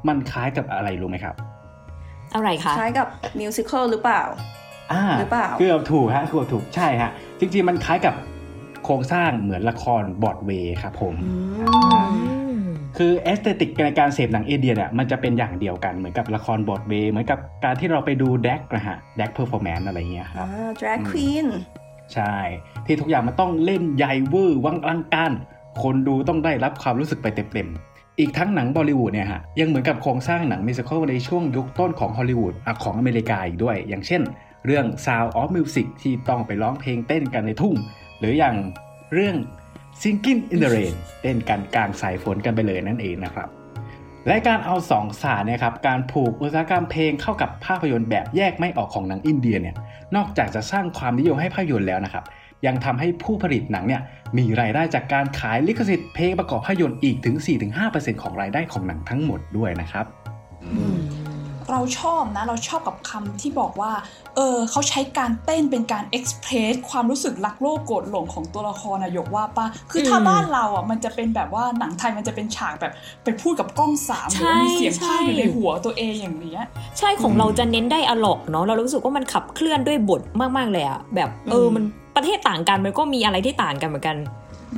มันคล้ายกับอะไรรู้ไหมครับ อะไรคะคล้ายกับมิวสิควลหรือเปล่าอ่าหรือเปล่าเกือบถูกฮะเกือบถูกใช่ฮะจริงๆมันคล้ายกับโครงสร้างเหมือนละครบอร์ดเวย์ครับผม คือ aesthetic ในการเสพหนังอินเดียเนี่ยมันจะเป็นอย่างเดียวกันเหมือนกับละครบรอดเวย์เหมือนกับการที่เราไปดู drag นะฮะ drag performance อะไรเงี้ยครับอ่า drag queen ใช่ ที่ทุกอย่างมันต้องเล่นใหญ่เวอร์วังอลังการคนดูต้องได้รับความรู้สึกไปเต็มๆ อีกทั้งหนังบอลิวูดเนี่ยฮะยังเหมือนกับโครงสร้างหนัง musical ในช่วงยุคต้นของฮอลลีวูดอะของอเมริกาอีกด้วย อย่างเช่น เรื่อง Sound of Music ที่ต้องไปร้องเพลงเต้นกันในทุ่ง หรืออย่างเรื่อง Singing in the Rain เต้นกันกลางสายฝนกันไปเลยนั่นเองนะครับและการเอาสองศาสตร์เนี่ยครับการผูกอุตสาหกรรมเพลงเข้ากับภาพยนตร์แบบแยกไม่ออกของหนังอินเดียเนี่ยนอกจากจะสร้างความนิยมให้ภาพยนตร์แล้วนะครับยังทำให้ผู้ผลิตหนังเนี่ยมีรายได้จากการขายลิขสิทธิ์เพลงประกอบภาพยนตร์อีกถึง 4-5%ของรายได้ของหนังทั้งหมดด้วยนะครับ เราชอบนะ เราชอบกับคำที่บอกว่า เออเขาใช้การเต้นเป็นการเอ็กซ์เพรสความรู้สึกรักโลกโกรธหลงของตัวละครนะยกว่าปะคือถ้าอืมบ้านเราอะมันจะเป็นแบบว่าหนังไทยมันจะเป็นฉากแบบไปพูดกับกล้องสามหใช่รือว่ามีเสียงภาคอยู่ใช่ในหัวตัวเองอย่างเนี้ยใช่ของเราจะเน้นได้อะล็อกเนาะเรารู้สึกว่ามันขับเคลื่อนด้วยบทมากๆเลยอะแบบเออมันประเทศต่างกันมันก็มีอะไรที่ต่างกันเหมือนกัน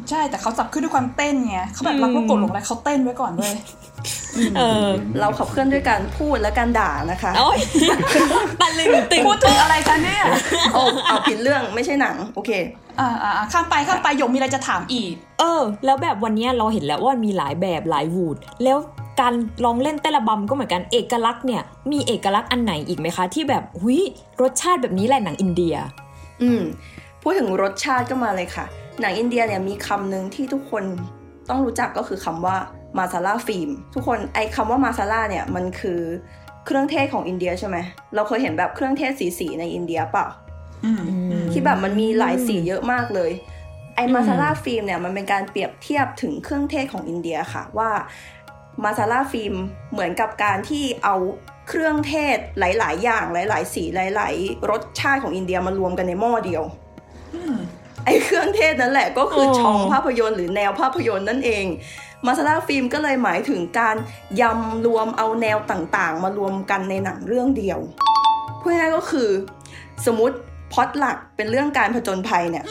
ใช่แต่เขาจับขึ้นด้วยความเต้นไงเขาแบบรักโลกโกรธหลงอะไรเขาเต้นไว้ก่อนเลยเออเราขับเคลื่อนด้วยการพูดและการด่านะคะโอ้ยตะลึงตึงพูดถึงอะไรกันเนี่ยโอ้เอาผิดเรื่องไม่ใช่หนัง โอเคอ่าอ่าอ่าข้ามไปข้ามไปหยกมีอะไรจะถามอีก เออ แล้วแบบวันเนี้ยเราเห็นแล้วว่ามีหลายแบบหลายวูดแล้วการลองเล่นเต้นระบำก็เหมือนกันเอกลักษณ์เนี่ย มีเอกลักษณ์อันไหนอีกไหมคะ ที่แบบหุยรสชาติแบบนี้แหละหนังอินเดีย อืมพูดถึงรสชาติก็มาเลยค่ะ หนังอินเดียเนี่ยมีคำหนึ่งที่ทุกคนต้องรู้จักก็คือคำว่า masala film ทุกคนไอ้คำว่า masala เนี่ยมันคือเครื่องเทศของอินเดียใช่ไหมเราเคยเห็นแบบเครื่องเทศสีๆในอินเดียเปล่าอืมที่แบบมันมีหลายสีเยอะมากเลยไอ้ masala film เนี่ยมันเป็นการเปรียบเทียบถึงเครื่องเทศของอินเดียค่ะว่า masala film เหมือนกับการที่เอาเครื่องเทศหลาย ๆ อย่างหลาย ๆ สีหลาย ๆ รสชาติของอินเดียมารวมกันในหม้อเดียวอืม ไอ้เครื่องเทศนั่นแหละก็คืออช่องภาพยนตร์หรือแนวภาพยนตร์นั่นเอง masala film ก็เลยหมายถึงการยำรวมเอาแนวต่างๆ มารวมกันในหนังเรื่องเดียวพูดง่ายก็คือ สมมติพอตหลักเป็นเรื่องการผจญภัยเนี่ย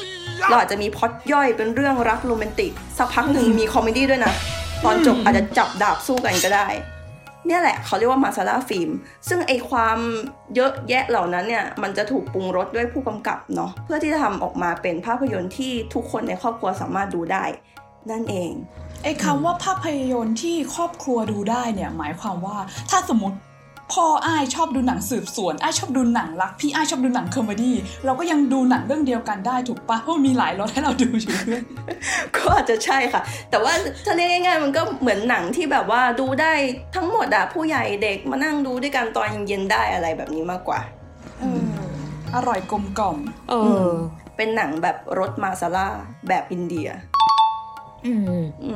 เราอาจจะมีพอตย่อยเป็นเรื่องรักโรแมนติก สักพักหนึ่งมี comedy ด้วยนะ ตอนจบอาจจะจับดาบสู้กันก็ได้ เนี่ยแหละเขาเรียกว่า masala film ซึ่งไอความเยอะแยะเหล่านั้นเนี่ยมันจะถูกปรุงรสด้วยผู้กำกับเนาะเพื่อที่จะทำออกมาเป็นภาพยนตร์ที่ทุกคนในครอบครัวสามารถดูได้ นั่นเองไอ้คำว่าภาพยนตร์ที่ครอบครัวดูได้เนี่ยหมายความว่าถ้าสมมติ พ่ออ้ายชอบดูหนังสืบสวนอ้ายชอบดูหนังรัก พี่อ้ายชอบดูหนัง comedy เราก็ยังดูหนังเรื่องเดียวกันได้ถูกปะเพราะมันมีหลายรสให้เราดูอยู่ด้วยก็อาจจะใช่ค่ะ แต่ว่าถ้าเรียกง่ายๆมันก็เหมือนหนังที่แบบว่าดูได้ทั้งหมดอะผู้ใหญ่เด็กมานั่งดูด้วยกันตอนเย็นๆได้อะไรแบบนี้มากกว่าอร่อยกลมกล่อม เออ เป็นหนังแบบรสมาซาล่าแบบอินเดีย อื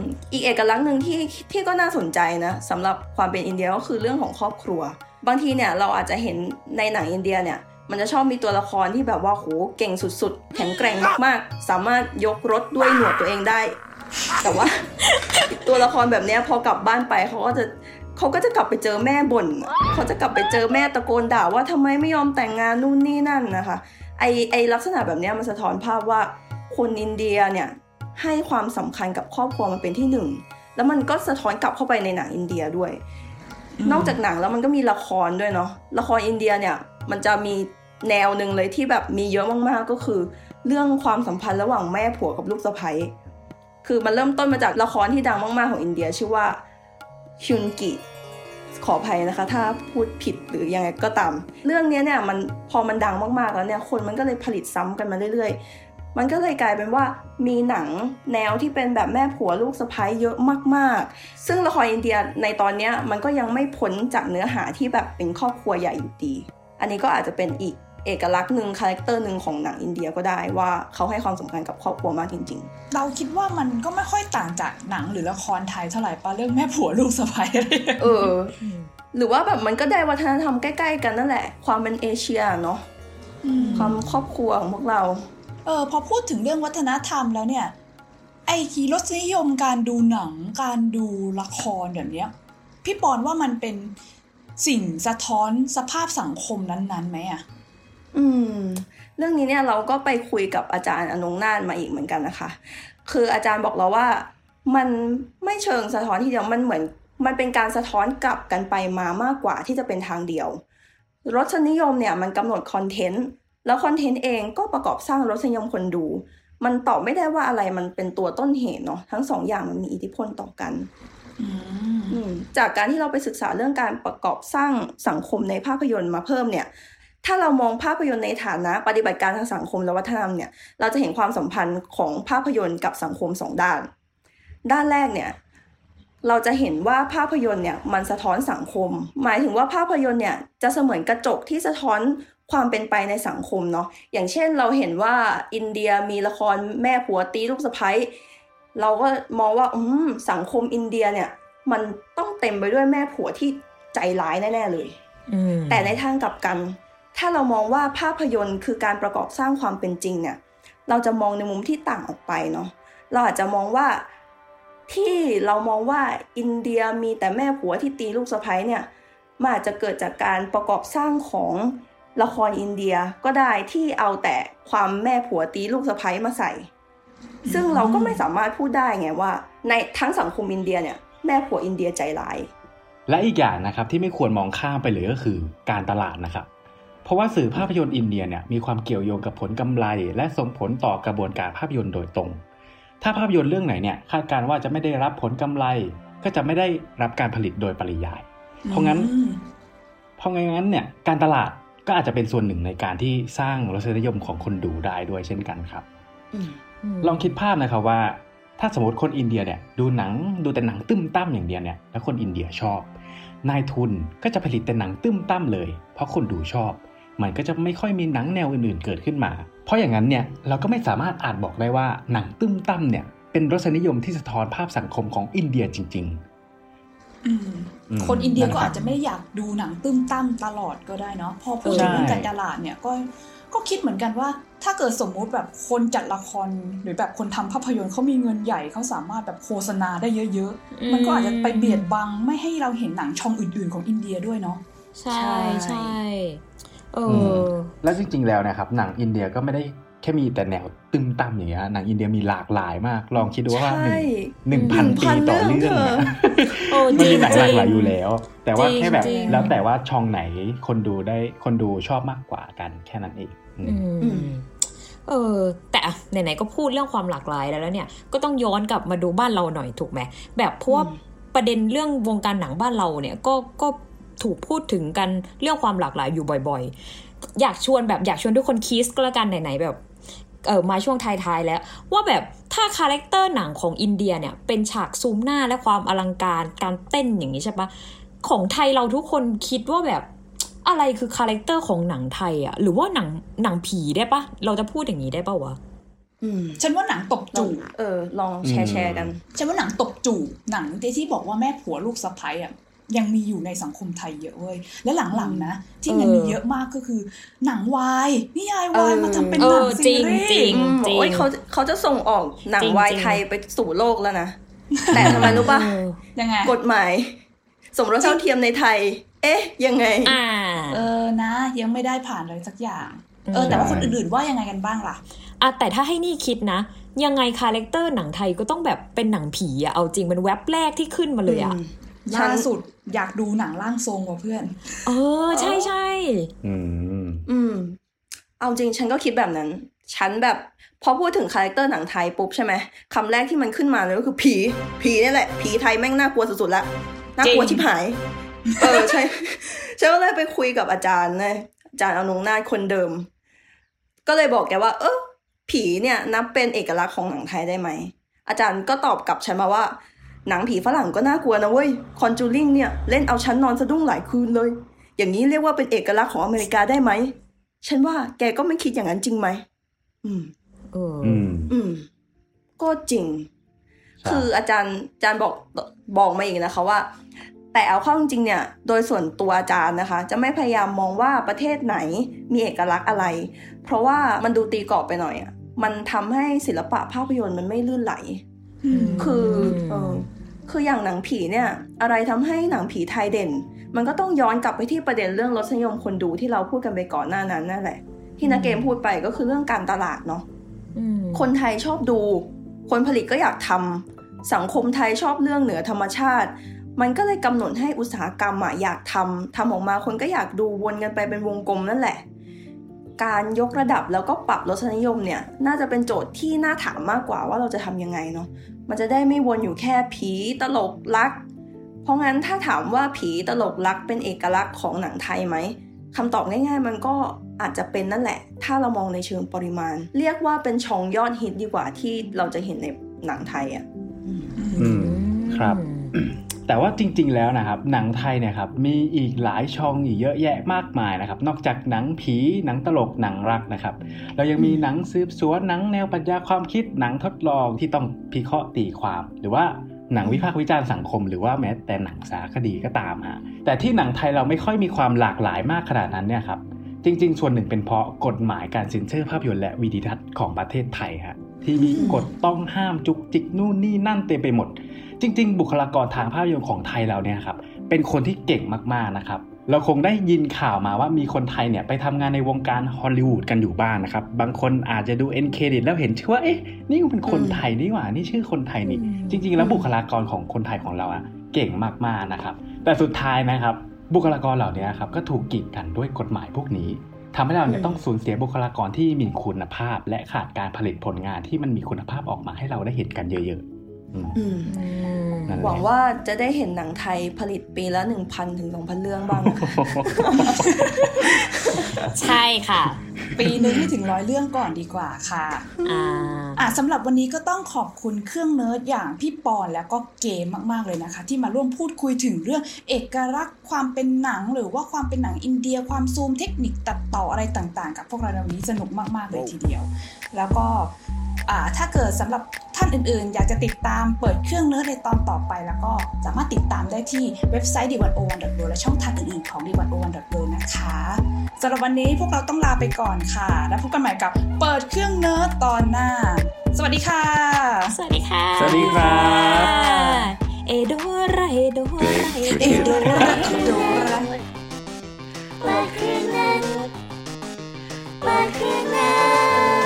มอีกเอกลักษณ์หนึ่งที่ที่ก็น่าสนใจนะสำหรับความเป็นอินเดียก็คือเรื่องของครอบครัว บางทีเนี่ยเราอาจจะเห็นในหนังอินเดียเนี่ย มันจะชอบมีตัวละครที่แบบว่าโหเก่งสุดๆ แข็งแกร่งมากๆ สามารถยกรถด้วยหนวดตัวเองได้ แต่ว่า ตัวละครแบบเนี้ยพอกลับบ้านไปเขาก็จะเขาก็จะกลับไปเจอแม่บ่นเขาจะกลับไปเจอแม่ตะโกนด่าว่าทำไมไม่ยอมแต่งงานนู่นนี่นั่นนะคะไอไอลักษณะแบบเนี้ยมันสะท้อนภาพว่าคนอินเดียเนี่ย ให้ความสำคัญกับครอบครัวมันเป็นที่หนึ่งแล้วมันก็สะท้อนกลับเข้าไปในหนังอินเดียด้วย นอกจากหนังแล้วมันก็มีละครด้วยเนาะละครอินเดียเนี่ยมันจะมีแนวหนึ่งเลยที่แบบมีเยอะมากๆก็คือ เรื่องความสัมพันธ์ระหว่างแม่ผัวกับลูกสะใภ้คือมันเริ่มต้นมาจากละครที่ดังมากๆของอินเดีย ชื่อว่าฮยุนกิขออภัยนะคะ ถ้าพูดผิดหรือยังไงก็ตาม เรื่องเนี้ยเนี่ยมันพอมันดังมากๆแล้วเนี่ยคนมันก็เลยผลิตซ้ำกันมาเรื่อยๆ มันก็เลยกลายเป็นว่ามีหนังแนวที่เป็นแบบแม่ผัวลูกสะใภ้เยอะมากๆ ซึ่งละครอินเดียในตอนเนี้ยมันก็ยังไม่พ้นจากเนื้อหาที่แบบเป็นครอบครัวใหญ่อยู่ดี อันนี้ก็อาจจะเป็นอีกเอกลักษณ์หนึ่งคาแรคเตอร์หนึ่งของหนังอินเดียก็ได้ว่าเขาให้ความสำคัญกับครอบครัวมากจริง ๆ เราคิดว่ามันก็ไม่ค่อยต่างจากหนังหรือละครไทยเท่าไหร่ปะเรื่องแม่ผัวลูกสะใภ้อะไรอย่างเงี้ยเออ หรือว่าแบบมันก็ได้วัฒนธรรมใกล้ ๆ กันนั่นแหละ ความเป็นเอเชียเนาะมความครอบครัวของพวกเรา เออพอพูดถึงเรื่องวัฒนธรรมแล้วเนี่ย ไอ้กีรสนิยมการดูหนังการดูละครแบบเนี้ยพี่ปอนว่ามันเป็นสิ่งสะท้อนสภาพสังคมนั้นๆไหมอะอืม เรื่องนี้เนี่ยเราก็ไปคุยกับอาจารย์อนงนาฏมาอีกเหมือนกันนะคะ คืออาจารย์บอกเราว่ามันไม่เชิงสะท้อนที่เดียวมันเหมือน มันเป็นการสะท้อนกลับกันไปมามากกว่าที่จะเป็นทางเดียวรสนิยมเนี่ยมันกำหนดคอนเทนต์ แล้วคอนเทนต์เองก็ประกอบสร้างรสนิยมคนดู มันตอบไม่ได้ว่าอะไรมันเป็นตัวต้นเหตุเนาะทั้งสองอย่างมันมีอิทธิพลต่อกันอืมอืมจากการที่เราไปศึกษาเรื่องการประกอบสร้างสังคมในภาพยนตร์มาเพิ่มเนี่ย ถ้าเรามองภาพยนตร์ในฐานะ ปฏิบัติการทางสังคมและวัฒนธรรมเนี่ย เราจะเห็นความสัมพันธ์ของภาพยนตร์กับสังคมสองด้าน ด้านแรกเนี่ย เราจะเห็นว่าภาพยนตร์เนี่ยมันสะท้อนสังคม หมายถึงว่าภาพยนตร์เนี่ยจะเสมือนกระจกที่สะท้อน ความเป็นไปในสังคมเนาะอย่างเช่นเราเห็นว่าอินเดียมีละครแม่ผัวตีลูกสะใภ้เราก็มองว่าอืมสังคมอินเดียเนี่ย มันต้องเต็มไปด้วยแม่ผัวที่ใจร้ายแน่ ๆ เลยอืมแต่ในทางกลับกัน ถ้าเรามองว่าภาพยนตร์คือการประกอบสร้างความเป็นจริงเนี่ย เราจะมองในมุมที่ต่างออกไปเนาะเราอาจจะมองว่าที่เรามองว่าอินเดียมีแต่แม่ผัวที่ตีลูกสะใภ้เนี่ยมันอาจจะเกิดจากการประกอบสร้างของ ละครอินเดียก็ได้ที่เอาแต่ความแม่ผัวตีลูกสะใภ้มาใส่ ซึ่งเราก็ไม่สามารถพูดได้ไงว่า ในทั้งสังคมอินเดียเนี่ยแม่ผัวอินเดียใจร้าย และอีกอย่างนะครับที่ไม่ควรมองข้ามไปเลยก็คือการตลาดนะครับเพราะว่าสื่อภาพยนตร์อินเดียเนี่ยมีความเกี่ยวโยงกับผลกำไร และส่งผลต่อกระบวนการภาพยนตร์โดยตรง ถ้าภาพยนตร์เรื่องไหนเนี่ยคาดการณ์ว่าจะไม่ได้รับผลกำไร ก็จะไม่ได้รับการผลิตโดยปริยาย เพราะงั้นเพราะงั้นเนี่ยการตลาด ก็อาจจะเป็นส่วนหนึ่งในการที่สร้างรสนิยมของคนดูได้ด้วยเช่นกันครับลองคิดภาพนะครับว่า ถ้าสมมติคนอินเดียเนี่ย ดูหนังดูแต่หนังตึ้มตั้มอย่างเดียวเนี่ยแล้วคนอินเดียชอบ นายทุนก็จะผลิตแต่หนังตึ้มตั้มเลย เพราะคนดูชอบ มันก็จะไม่ค่อยมีหนังแนวอื่นๆเกิดขึ้นมา เพราะอย่างนั้นเนี่ยเราก็ไม่สามารถอาจบอกได้ว่าหนังตึ้มตั้มเนี่ยเป็นรสนิยมที่สะท้อนภาพสังคมของอินเดียจริงอืมอืม คนอินเดียก็นั่นครับอาจจะไม่ได้อยากดูหนังตื้มตั้มตลอดก็ได้เนาะพอพูดถึงเรื่องการตลาดเนี่ยก็ก็คิดเหมือนกันว่า ถ้าเกิดสมมุติแบบคนจัดละครหรือแบบคนทำภาพยนตร์เขามีเงินใหญ่เขาสามารถแบบโฆษณาได้เยอะอืมๆมันก็อาจจะไปเบียดบังไม่ให้เราเห็นหนังช่องอื่น ๆของอินเดียด้วยเนาะใช่ใช่เอออแล้วจริงๆแล้วนะครับหนังอินเดียก็ไม่ได้ แค่มีแต่แนวตึมตั้มอย่างเงี้ยหนังอินเดียมีหลากหลายมาก ลองคิดดูว่าหนึ่ใช่งหนึ่งพัน1,000ปีต่อเรื่องเรื่องอะโอ้มันจริมีงหนังจหริลากงหลายอยู่แล้ว แต่ว่าจริงแค่แบบจริงแล้วแต่ว่าช่องไหนคนดูได้คนดูชอบมากกว่ากันแค่นั้นเองอืมอืมอืมเออแต่อะไหนๆก็พูดเรื่องความหลากหลายแล้วแล้วเนี่ย ก็ต้องย้อนกลับมาดูบ้านเราหน่อยถูกไหมแบบเพราะว่าประเด็นเรื่องวงการหนังบ้านเราเนี่ยก็ก็ถูกพูดถึงกันเรื่องความหลากหลายอยู่บ่อย ๆ อยากชวนแบบอยากชวนทุกคนคิสก็แล้วกันไหนๆแบบ เออมาช่วงท้ายๆแล้ว ว่าแบบถ้าคาแรคเตอร์หนังของอินเดียเนี่ย เป็นฉากซูมหน้าและความอลังการการเต้นอย่างนี้ใช่ปะของไทยเราทุกคนคิดว่าแบบอะไรคือคาแรคเตอร์ของหนังไทยอะหรือว่าหนังหนังผีได้ปะเราจะพูดอย่างนี้ได้ปะวะอืมฉันว่าหนังตบลองจูบเออ ลองแชร์อืมแชร์กัน ฉันว่าหนังตบจูบหนังที่บอกว่าแม่ผัวลูกสะใภ้อะ ยังมีอยู่ในสังคมไทยเยอะเว้ย และหลังๆนะ ที่มันเออมีเยอะมากก็คือ หนังวายนิยายวายเออมาทำเป็นเอหนัองซีรีจริงส์อืมจริงโอ้ยเขาเขาจะส่งออกหนังจริงวายจริงไทยไปสู่โลกแล้วนะ แต่ทำไมรู้ป่ะเออยังไงกฎหมาย สมรสเท่าเทียมในไทย เอ๊ะ ยังไง อ่า เออนะ ยังไม่ได้ผ่านอะไรสักอย่าง เออ แต่ว่าคนอื่นๆว่ายังไงกันบ้างล่ะอะแต่ถ้าให้นี่คิดนะยังไงคาแรคเตอร์หนังไทยก็ต้องแบบเป็นหนังผีอะเอาจริงเป็นแว็บแรกที่ขึ้นมาเลยอะ ล่าสุดอยากดูหนังร่างทรงว่ะเพื่อน เออ ใช่ใช่อืมอืม เอาจริงฉันก็คิดแบบนั้น ฉันแบบพอพูดถึงคาแรคเตอร์หนังไทยปุ๊บใช่ไหมคำแรกที่มันขึ้นมาเลยก็คือผี ผีนี่แหละ ผีไทยแม่งน่ากลัวสุดๆละน่ากลัวชิบหาย เออใช่ฉันก็เลยไปคุยกับอาจารย์นะอาจารย์เอานงนาถคนเดิม ก็เลยบอกแกว่า เออผีเนี่ยนับเป็นเอกลักษณ์ของหนังไทยได้ไหมอาจารย์ก็ตอบกลับฉันมาว่า หนังผีฝรั่งก็น่ากลัวนะเว้ยคอนจูริงเนี่ยเล่นเอาฉันนอนสะดุ้งหลายคืนเลย อย่างนี้เรียกว่าเป็นเอกลักษณ์ของอเมริกาได้ไหม ฉันว่าแกก็ไม่คิดอย่างนั้นจริงไหม อืมเอออืมอืมก็จริงใช่คืออาจารย์อาจารย์บอกบอกมาอีกนะคะว่า แต่เอาเข้าจริงๆเนี่ย โดยส่วนตัวอาจารย์นะคะ จะไม่พยายามมองว่าประเทศไหนมีเอกลักษณ์อะไร เพราะว่ามันดูตีกรอบไปหน่อยอะ มันทำให้ศิลปะภาพยนตร์มันไม่ลื่นไหล คือเออคืออย่างหนังผีเนี่ย อะไรทำให้หนังผีไทยเด่น มันก็ต้องย้อนกลับไปที่ประเด็นเรื่องรสนิยมคนดูที่เราพูดกันไปก่อนหน้านั้นนั่นแหละ ที่นักเกมพูดไปก็คือเรื่องการตลาดเนาะอืมคนไทยชอบดู คนผลิตก็อยากทำสังคมไทยชอบเรื่องเหนือธรรมชาติ มันก็เลยกำหนดให้อุตสาหกรรมอะอยากทำทำออกมาคนก็อยากดูวนกันไปเป็นวงกลมนั่นแหละ การยกระดับแล้วก็ปรับรสนิยมเนี่ย น่าจะเป็นโจทย์ที่น่าถามมากกว่าว่าเราจะทำยังไงเนาะ มันจะได้ไม่วนอยู่แค่ผีตลกลัก เพราะงั้นถ้าถามว่าผีตลกลักเป็นเอกลักษณ์ของหนังไทยไหมคำตอบง่ายๆ มันก็อาจจะเป็นนั่นแหละ ถ้าเรามองในเชิงปริมาณ เรียกว่าเป็นช่องยอดฮิตดีกว่าที่เราจะเห็นในหนังไทยอะ อืม ครับ แต่ว่าจริง ๆ แล้วนะครับหนังไทยเนี่ยครับมีอีกหลายช่องอีกเยอะแยะมากมายนะครับ นอกจากหนังผีหนังตลกหนังรักนะครับ เรายังมีหนังสืบสวนหนังแนวปรัชญาความคิดหนังทดลองที่ต้องพิเคราะห์ตีความ หรือว่าหนังวิพากษ์วิจารณ์สังคมหรือว่าแม้แต่หนังสารคดีก็ตามฮะแต่ที่หนังไทยเราไม่ค่อยมีความหลากหลายมากขนาดนั้นเนี่ยครับจริง ๆ ส่วนหนึ่งเป็นเพราะกฎหมายการเซ็นเซอร์ภาพยนตร์และวิดีทัศน์ของประเทศไทยฮะที่มีกฎต้องห้ามจุกจิกนู่นนี่นั่นเต็มไปหมด จริง ๆ บุคลากรทางภาพยนตร์ของไทยเราเนี่ยครับเป็นคนที่เก่งมากๆนะครับเราคงได้ยินข่าวมาว่ามีคนไทยเนี่ยไปทำงานในวงการฮอลลีวูดกันอยู่บ้างนะครับ บางคนอาจจะดูเอ็นเครดิตแล้วเห็นชื่อว่า เอ๊ะ นี่มันคนไทยนี่หว่า นี่ชื่อคนไทยนี่ จริง ๆ แล้วบุคลากรของคนไทยของเราอะเก่งมาก ๆ นะครับ แต่สุดท้ายนะครับ บุคลากรเหล่านี้ครับก็ถูกกีดกันด้วยกฎหมายพวกนี้ทำให้เราเนี่ยอืมต้องสูญเสียบุคลากรที่มีคุณภาพ และขาดการผลิตผลงานที่มันมีคุณภาพออกมาให้เราได้เห็นกันเยอะ ๆ อืมอืมอืมนั่นแหละหวังว่าจะได้เห็นหนังไทยผลิตปีละ 1,000 ถึง 2,000 เรื่องบ้างนะคะใช่ค่ะ ปีนึงไม่ถึงร้อยเรื่องก่อนดีกว่าค่ะอ่าอะสำหรับวันนี้ก็ต้องขอบคุณเครื่องเนิร์ดอย่างพี่ปอนแล้วก็เกมมาก ๆ เลยนะคะ ที่มาร่วมพูดคุยถึงเรื่องเอกลักษณ์ความเป็นหนังหรือว่าความเป็นหนังอินเดีย ความซูมเทคนิคตัดต่ออะไรต่างๆ กับพวกเราในวันนี้สนุกมาก ๆ เลยทีเดียว แล้วก็อ่า ถ้าเกิดสำหรับท่านอื่นๆ อยากจะติดตามเปิดเครื่องเนื้อในตอนต่อไป แล้วก็สามารถติดตามได้ที่เว็บไซต์ d 1 o 1 w o r l d และช่องทางอื่นๆของ d 1 o 1 w o r l d นะคะสำหรับวันนี้พวกเราต้องลาไปก่อนค่ะ แล้วพบกันใหม่กับเปิดเครื่องเนื้อตอนหน้า สวัสดีค่ะ สวัสดีค่ะ สวัสดีครับเอโดราเอโดราเอโดราเอโดราเปิดเครื่องนั้นเปิดเครื่องนั้น